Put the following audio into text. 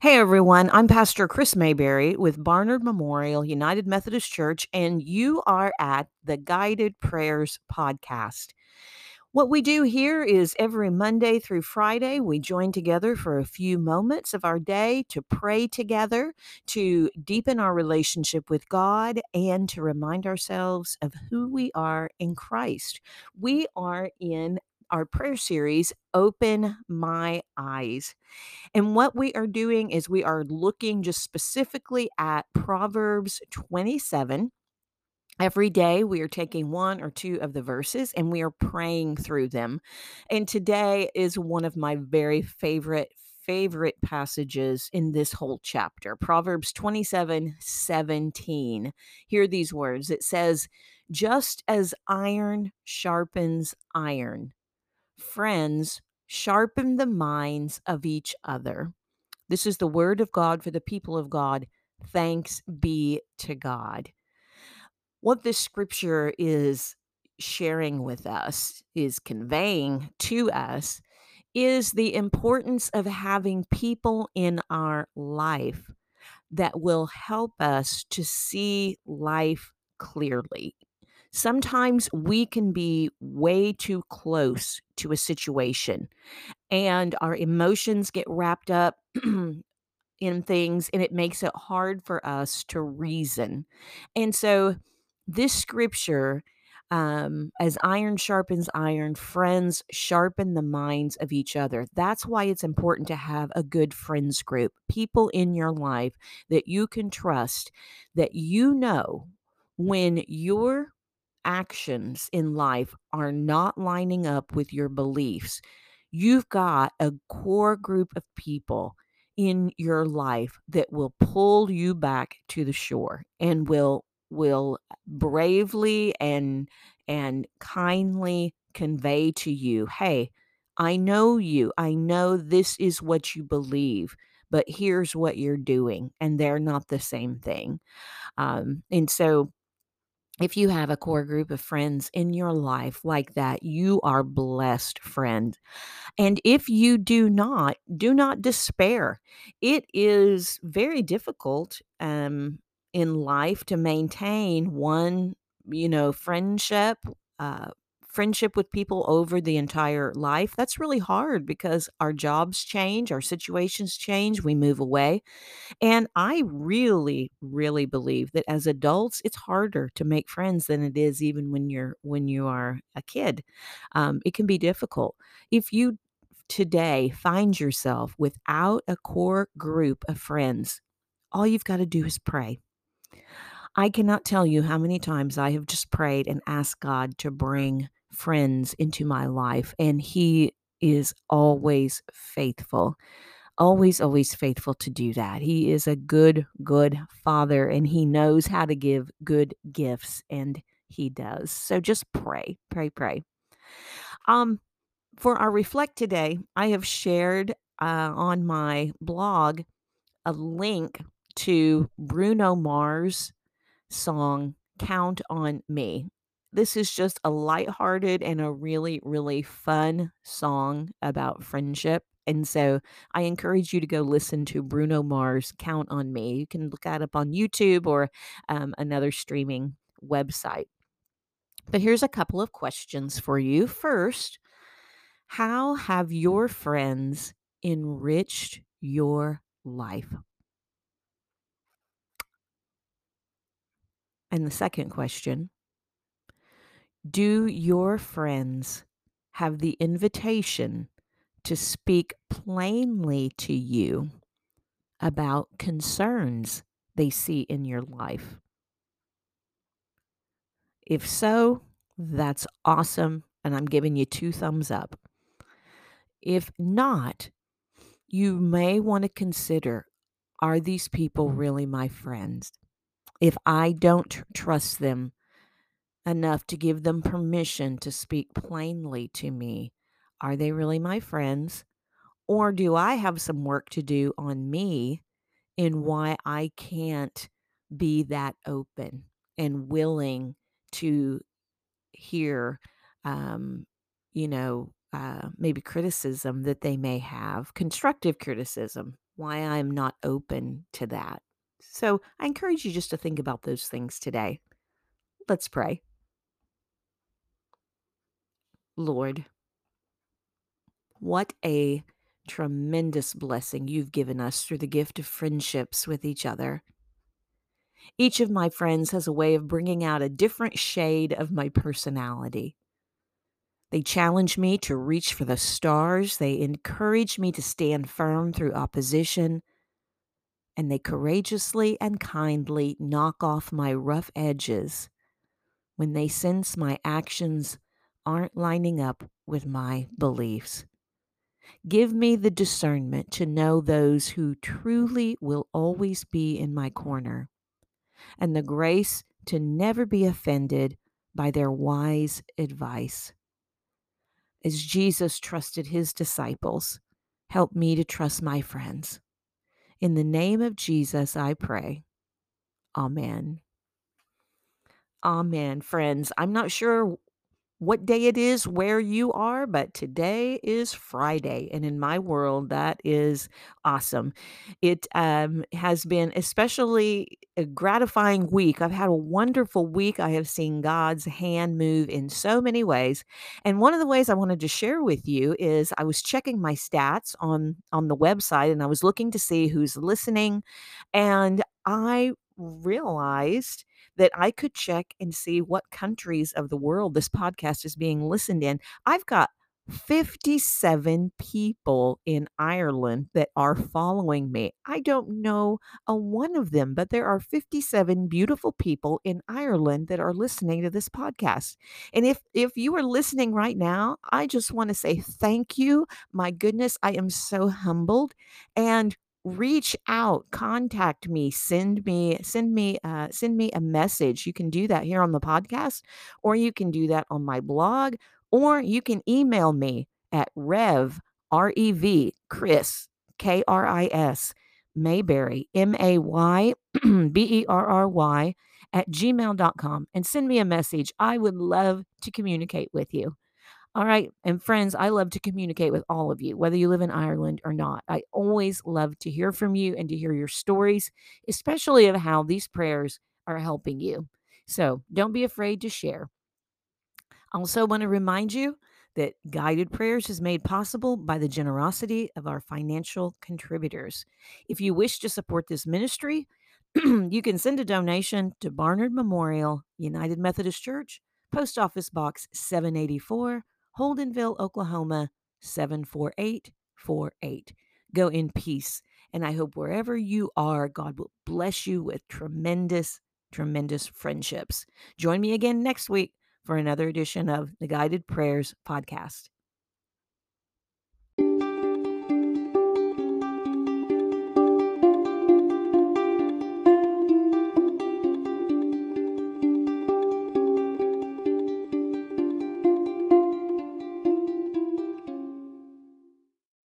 Hey everyone, I'm Pastor Kris Mayberry with Barnard Memorial United Methodist Church, and you are at the Guided Prayers Podcast. What we do here is every Monday through Friday, we join together for a few moments of our day to pray together, to deepen our relationship with God, and to remind ourselves of who we are in Christ. We are in our prayer series, Open My Eyes. And what we are doing is we are looking just specifically at Proverbs 27. Every day, we are taking one or two of the verses and we are praying through them. And today is one of my very favorite, favorite passages in this whole chapter Proverbs 27 17. Hear these words it says, Just as iron sharpens iron, friends sharpen the minds of each other. This is the word of God for the people of God. Thanks be to God. What this scripture is sharing with us, is conveying to us, is the importance of having people in our life that will help us to see life clearly. Sometimes we can be way too close to a situation and our emotions get wrapped up in things and it makes it hard for us to reason. And so this scripture um, as iron sharpens iron, friends sharpen the minds of each other. That's why it's important to have a good friends group, people in your life that you can trust, that you know when your actions in life are not lining up with your beliefs, you've got a core group of people in your life that will pull you back to the shore and will will bravely and and kindly convey to you hey i know you. I know this is what you believe but here's what you're doing and they're not the same thing. Um, and so if you have a core group of friends in your life like that, you are blessed, friend. And if you do not, do not despair. It is very difficult um, in life to maintain one, you know, friendship. Uh, friendship with people over the entire life that's really hard because our jobs change our situations change we move away and I really, really believe that as adults, it's harder to make friends than it is even when you're when you are a kid. Um, it can be difficult. If you today find yourself without a core group of friends, all you've got to do is pray. I cannot tell you how many times I have just prayed and asked God to bring friends into my life, and He is always faithful always, always faithful to do that. He is a good, good father and he knows how to give good gifts and he does. So just pray, pray, pray. Um, for our reflect today, I have shared uh, on my blog a link to Bruno Mars' song Count on Me. This is just a lighthearted and a really, really fun song about friendship. And so I encourage you to go listen to Bruno Mars Count on Me. You can look that up on YouTube or um, another streaming website. But here's a couple of questions for you. First, how have your friends enriched your life? And the second question Do your friends have the invitation to speak plainly to you about concerns they see in your life? If so, that's awesome. And I'm giving you two thumbs up. If not, you may want to consider are these people really my friends? If I don't tr- trust them enough to give them permission to speak plainly to me, are they really my friends? Or do I have some work to do on me in why I can't be that open and willing to hear, um, you know, uh, maybe criticism that they may have, constructive criticism, why I'm not open to that. So I encourage you just to think about those things today. Let's pray. Lord, what a tremendous blessing you've given us through the gift of friendships with each other. Each of my friends has a way of bringing out a different shade of my personality. They challenge me to reach for the stars. They encourage me to stand firm through opposition. And they courageously and kindly knock off my rough edges when they sense my actions aren't lining up with my beliefs. Give me the discernment to know those who truly will always be in my corner, and the grace to never be offended by their wise advice as Jesus trusted his disciples, help me to trust my friends. In the name of Jesus, I pray. Amen. Amen, friends. I'm not sure what day it is where you are, but today is Friday. And in my world, that is awesome. It um, has been especially a gratifying week. I've had a wonderful week. I have seen God's hand move in so many ways. And one of the ways I wanted to share with you is I was checking my stats on on the website and I was looking to see who's listening and I realized that I could check and see what countries of the world this podcast is being listened in. I've got 57 people in Ireland that are following me. I don't know a one of them, but there are 57 beautiful people in Ireland that are listening to this podcast. And if if you are listening right now, I just want to say thank you. My goodness, I am so humbled and reach out contact me send me send me uh, send me a message. You can do that here on the podcast or you can do that on my blog or you can email me at rev r-e-v kris k-r-i-s mayberry m-a-y b-e-r-r-y at gmail.com and send me a message. I would love to communicate with you all right. And friends, I love to communicate with all of you, whether you live in Ireland or not. I always love to hear from you and to hear your stories, especially of how these prayers are helping you. So don't be afraid to share. I also want to remind you that Guided Prayers is made possible by the generosity of our financial contributors. If you wish to support this ministry, you can send a donation to Barnard Memorial United Methodist Church, Post Office Box 784. Holdenville, Oklahoma 74848. Go in peace. And I hope wherever you are, God will bless you with tremendous, tremendous friendships. Join me again next week for another edition of the Guided Prayers podcast.